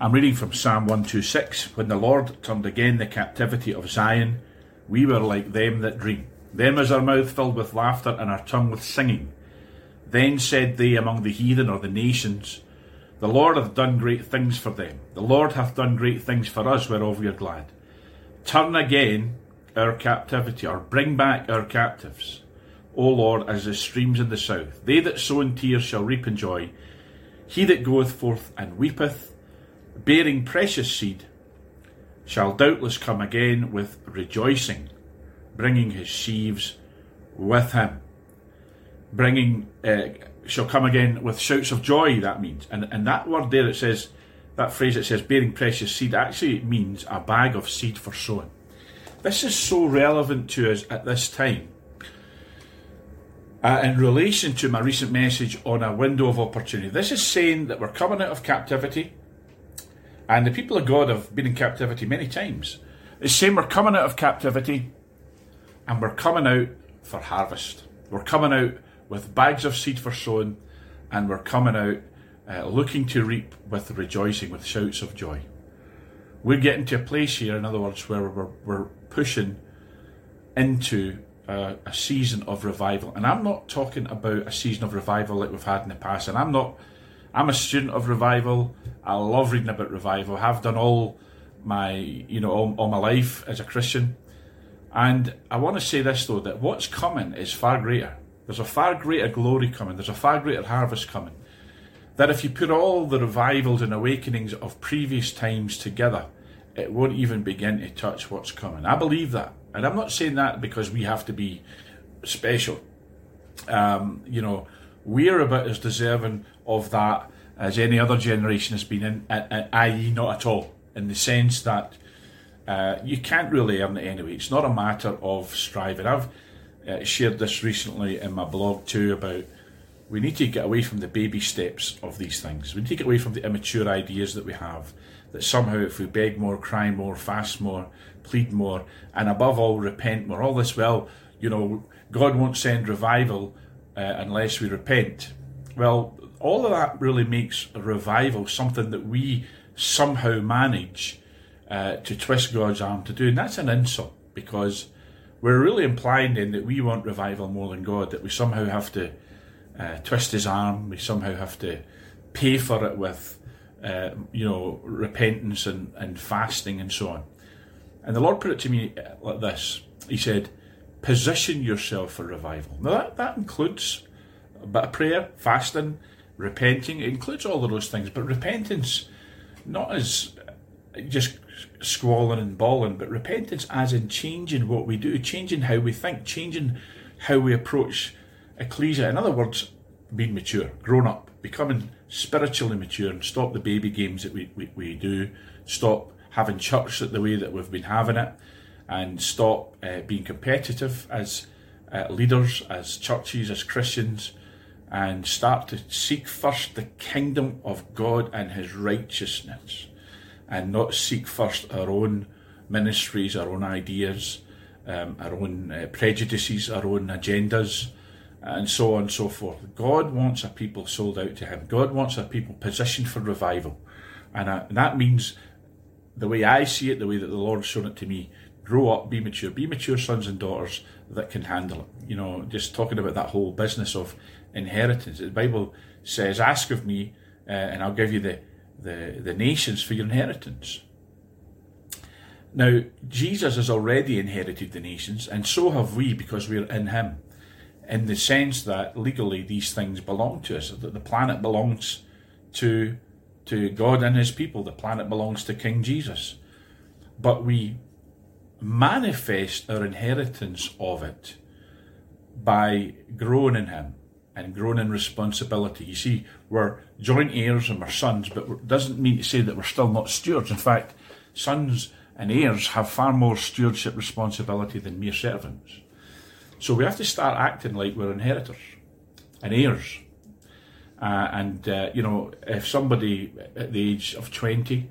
I'm reading from Psalm 126. When the Lord turned again the captivity of Zion, we were like them that dream. Then was our mouth filled with laughter and our tongue with singing. Then said they among the heathen or the nations, The Lord hath done great things for them. The Lord hath done great things for us, whereof we are glad. Turn again our captivity, or bring back our captives, O Lord, as the streams in the south. They that sow in tears shall reap in joy. He that goeth forth and weepeth, bearing precious seed, shall doubtless come again with rejoicing, bringing his sheaves with him. Bringing, uh, shall come again with shouts of joy, that means. And, and that word there, it says, that phrase that says bearing precious seed, actually means a bag of seed for sowing. This is so relevant to us at this time. Uh, in relation to my recent message on a window of opportunity, this is saying that we're coming out of captivity, and the people of God have been in captivity many times. It's saying we're coming out of captivity and we're coming out for harvest. We're coming out with bags of seed for sowing and we're coming out uh, looking to reap with rejoicing, with shouts of joy. We're getting to a place here, in other words, where we're, we're pushing into uh, a season of revival. And I'm not talking about a season of revival like we've had in the past. And I'm not I'm a student of revival. I love reading about revival. I have done all my, you know, all, all my life as a Christian. And I want to say this though that what's coming is far greater. There's a far greater glory coming. There's a far greater harvest coming. That if you put all the revivals and awakenings of previous times together, it won't even begin to touch what's coming. I believe that. And I'm not saying that because we have to be special. Um, you know, we're about as deserving of that as any other generation has been in, i.e., not at all, in the sense that uh, you can't really earn it anyway. It's not a matter of striving. I've uh, shared this recently in my blog too about we need to get away from the baby steps of these things. We need to get away from the immature ideas that we have that somehow if we beg more, cry more, fast more, plead more, and above all repent more, all this well, you know, God won't send revival uh, unless we repent. Well, all of that really makes a revival something that we somehow manage uh, to twist God's arm to do. And that's an insult because we're really implying then that we want revival more than God, that we somehow have to uh, twist his arm, we somehow have to pay for it with, uh, you know, repentance and, and fasting and so on. And the Lord put it to me like this He said, Position yourself for revival. Now, that, that includes a bit of prayer, fasting, repenting. It includes all of those things, but repentance not as just squalling and bawling, but repentance as in changing what we do, changing how we think, changing how we approach ecclesia. In other words, being mature, grown up, becoming spiritually mature, and stop the baby games that we, we, we do, stop having church the way that we've been having it, and stop uh, being competitive as uh, leaders, as churches, as Christians, and start to seek first the kingdom of God and his righteousness and not seek first our own ministries, our own ideas, um, our own uh, prejudices, our own agendas, and so on and so forth. God wants a people sold out to him. God wants a people positioned for revival. And, uh, and that means the way I see it, the way that the Lord's shown it to me, grow up, be mature, be mature sons and daughters that can handle it. You know, just talking about that whole business of inheritance. The Bible says, Ask of me, uh, and I'll give you the, the, the nations for your inheritance. Now, Jesus has already inherited the nations, and so have we because we're in Him, in the sense that legally these things belong to us, that the planet belongs to, to God and His people, the planet belongs to King Jesus. But we manifest our inheritance of it by growing in Him and grown in responsibility. You see, we're joint heirs and we're sons, but it doesn't mean to say that we're still not stewards. In fact, sons and heirs have far more stewardship responsibility than mere servants. So we have to start acting like we're inheritors and heirs. Uh, and, uh, you know, if somebody at the age of 20,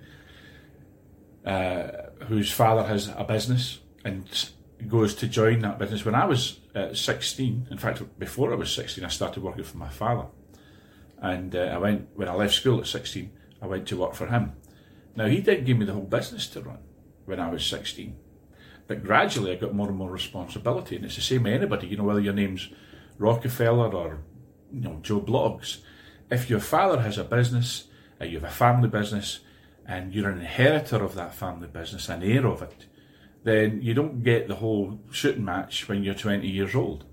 uh, whose father has a business and goes to join that business. When I was uh, 16, in fact, before I was 16, I started working for my father. And uh, I went, when I left school at 16, I went to work for him. Now, he didn't give me the whole business to run when I was 16. But gradually I got more and more responsibility. And it's the same with anybody, you know, whether your name's Rockefeller or, you know, Joe Bloggs. If your father has a business, uh, you have a family business, and you're an inheritor of that family business, an heir of it, then you don't get the whole shooting match when you're 20 years old,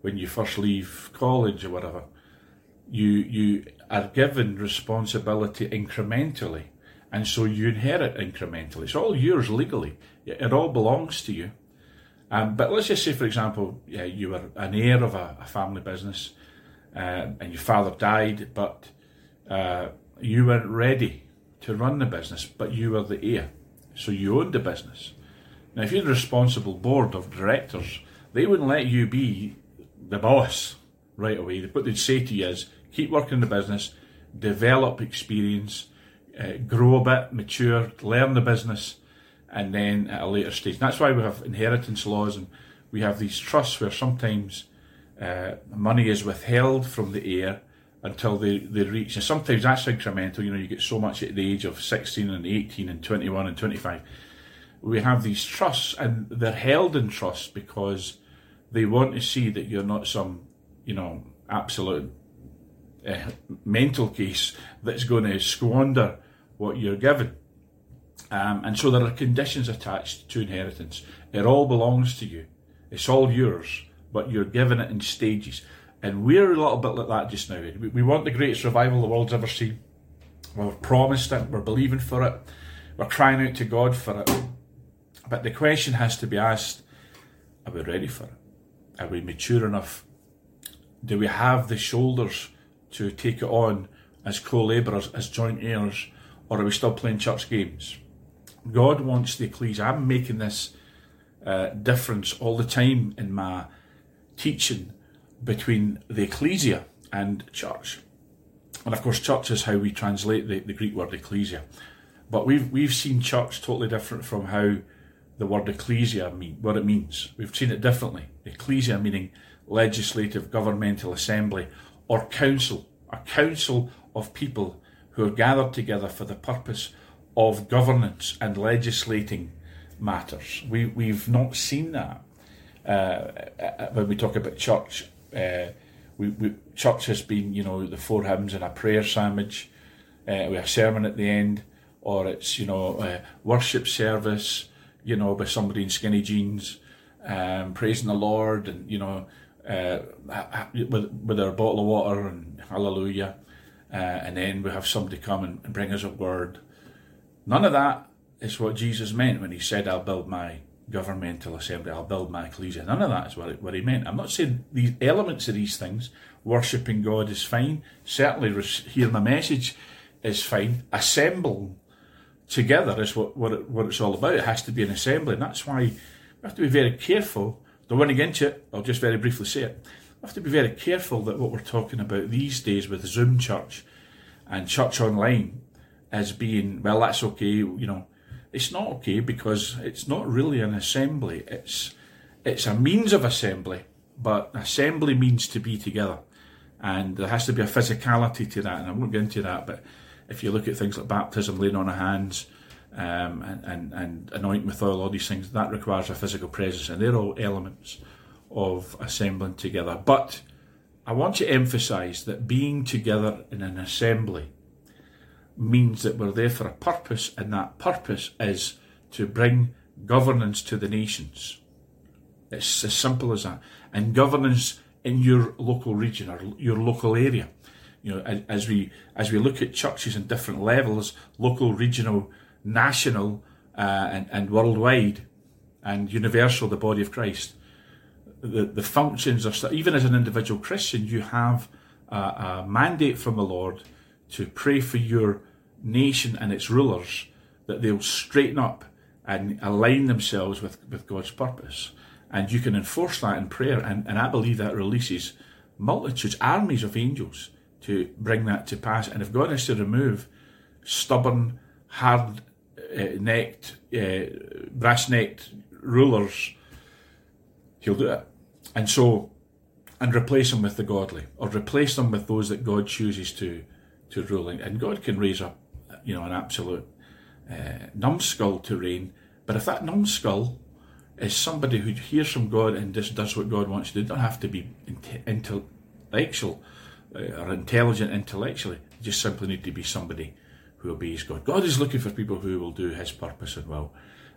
when you first leave college or whatever. You, you are given responsibility incrementally, and so you inherit incrementally. It's all yours legally. It all belongs to you. Um, but let's just say, for example, yeah, you were an heir of a, a family business, uh, and your father died, but uh, you weren't ready to run the business, but you were the heir, so you owned the business. Now, if you had a responsible board of directors, they wouldn't let you be the boss right away. What they'd say to you is keep working the business, develop experience, uh, grow a bit, mature, learn the business, and then at a later stage. And that's why we have inheritance laws and we have these trusts where sometimes uh, money is withheld from the heir until they, they reach, and sometimes that's incremental, you know, you get so much at the age of 16 and 18 and 21 and 25 we have these trusts and they're held in trust because they want to see that you're not some, you know, absolute uh, mental case that's going to squander what you're given. Um, and so there are conditions attached to inheritance. It all belongs to you. It's all yours, but you're given it in stages. And we're a little bit like that just now. We, we want the greatest revival the world's ever seen. We're promised it. We're believing for it. We're crying out to God for it. But the question has to be asked are we ready for it? Are we mature enough? Do we have the shoulders to take it on as co labourers, as joint heirs, or are we still playing church games? God wants the ecclesia. I'm making this uh, difference all the time in my teaching between the ecclesia and church. And of course, church is how we translate the, the Greek word ecclesia. But we've, we've seen church totally different from how the word ecclesia mean, what it means. We've seen it differently. Ecclesia meaning legislative governmental assembly or council, a council of people who are gathered together for the purpose of governance and legislating matters. We, we've not seen that uh, when we talk about church. Uh, we, we, church has been, you know, the four hymns and a prayer sandwich uh, with a sermon at the end, or it's, you know, worship service, you know, by somebody in skinny jeans, um, praising the Lord, and you know, uh, with with their bottle of water and hallelujah, uh, and then we have somebody come and, and bring us a word. None of that is what Jesus meant when he said, "I'll build my governmental assembly. I'll build my ecclesia." None of that is what what he meant. I'm not saying these elements of these things. Worshipping God is fine. Certainly, hearing the message is fine. Assemble together is what, what, it, what it's all about. It has to be an assembly, and that's why we have to be very careful. Don't want to get into it, I'll just very briefly say it. We have to be very careful that what we're talking about these days with Zoom church and church online as being, well, that's okay, you know. It's not okay because it's not really an assembly. It's it's a means of assembly, but assembly means to be together. And there has to be a physicality to that, and I won't get into that, but if you look at things like baptism, laying on of hands, um, and, and, and anointing with oil, all these things, that requires a physical presence, and they're all elements of assembling together. But I want to emphasize that being together in an assembly means that we're there for a purpose, and that purpose is to bring governance to the nations. It's as simple as that. And governance in your local region or your local area you know, as we as we look at churches in different levels, local, regional, national, uh, and, and worldwide, and universal, the body of Christ, the the functions are even as an individual Christian, you have a, a mandate from the Lord to pray for your nation and its rulers that they'll straighten up and align themselves with, with God's purpose. And you can enforce that in prayer, and, and I believe that releases multitudes, armies of angels to bring that to pass. And if God has to remove stubborn, hard uh, necked, uh, brass necked rulers, He'll do it. And so, and replace them with the godly, or replace them with those that God chooses to to rule. And God can raise up, you know, an absolute uh, numbskull to reign. But if that numbskull is somebody who hears from God and just does what God wants to do, don't have to be intellectual uh, or intelligent intellectually. You just simply need to be somebody who obeys God. God is looking for people who will do His purpose and will.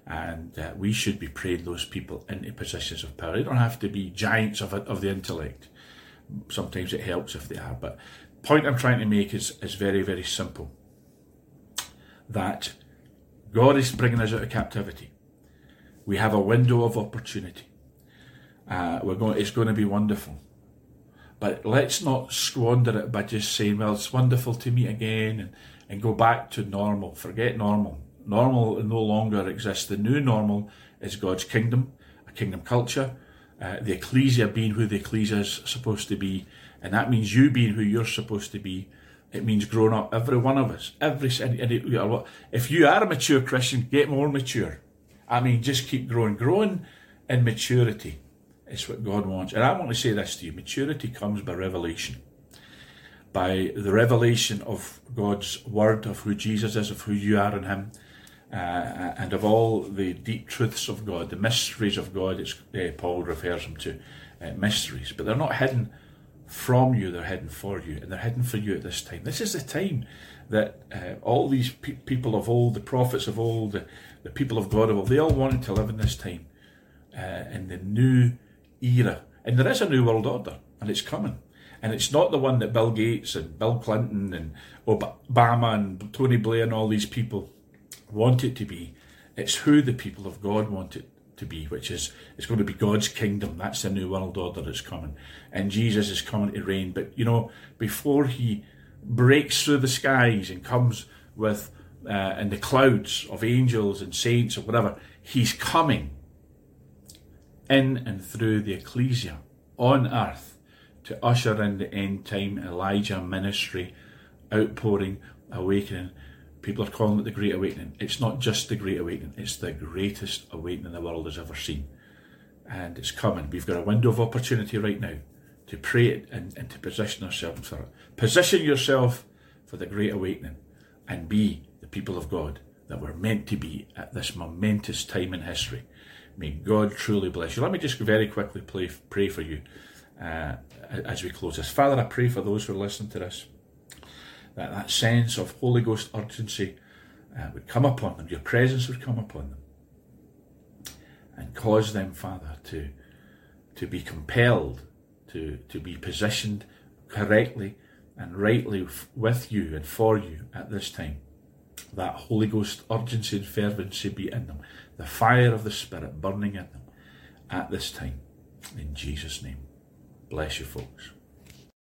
And uh, we should be praying those people into positions of power. They don't have to be giants of, of the intellect. Sometimes it helps if they are. But point I'm trying to make is, is very, very simple. That God is bringing us out of captivity. We have a window of opportunity. Uh, we're going. It's going to be wonderful. But let's not squander it by just saying, "Well, it's wonderful to meet again," and, and go back to normal. Forget normal. Normal no longer exists. The new normal is God's kingdom, a kingdom culture, uh, the ecclesia being who the ecclesia is supposed to be, and that means you being who you're supposed to be. It means growing up, every one of us. Every if you are a mature Christian, get more mature. I mean, just keep growing. Growing in maturity is what God wants. And I want to say this to you: maturity comes by revelation by the revelation of God's word, of who Jesus is, of who you are in Him, uh, and of all the deep truths of God, the mysteries of God, it's, uh, Paul refers them to uh, mysteries, but they're not hidden from you, they're hidden for you, and they're hidden for you at this time. This is the time that uh, all these pe- people of old, the prophets of old, the, the, people of God of old, they all wanted to live in this time, uh, in the new era. And there is a new world order, and it's coming. And it's not the one that Bill Gates and Bill Clinton and Obama and Tony Blair and all these people want it to be. It's who the people of God want it to be, which is it's going to be God's kingdom. That's the new world order that's coming. And Jesus is coming to reign. But you know, before he breaks through the skies and comes with uh, in the clouds of angels and saints or whatever, he's coming in and through the ecclesia on earth to usher in the end time Elijah ministry, outpouring, awakening. People are calling it the Great Awakening. It's not just the Great Awakening, it's the greatest awakening the world has ever seen. And it's coming. We've got a window of opportunity right now to pray it and, and to position ourselves for it. Position yourself for the Great Awakening and be the people of God that we're meant to be at this momentous time in history. May God truly bless you. Let me just very quickly play, pray for you uh, as we close this. Father, I pray for those who are listening to this that that sense of Holy Ghost urgency uh, would come upon them, your presence would come upon them, and cause them, Father, to to be compelled to to be positioned correctly and rightly with you and for you at this time. That Holy Ghost urgency and fervency be in them, the fire of the Spirit burning in them at this time. In Jesus' name. Bless you, folks.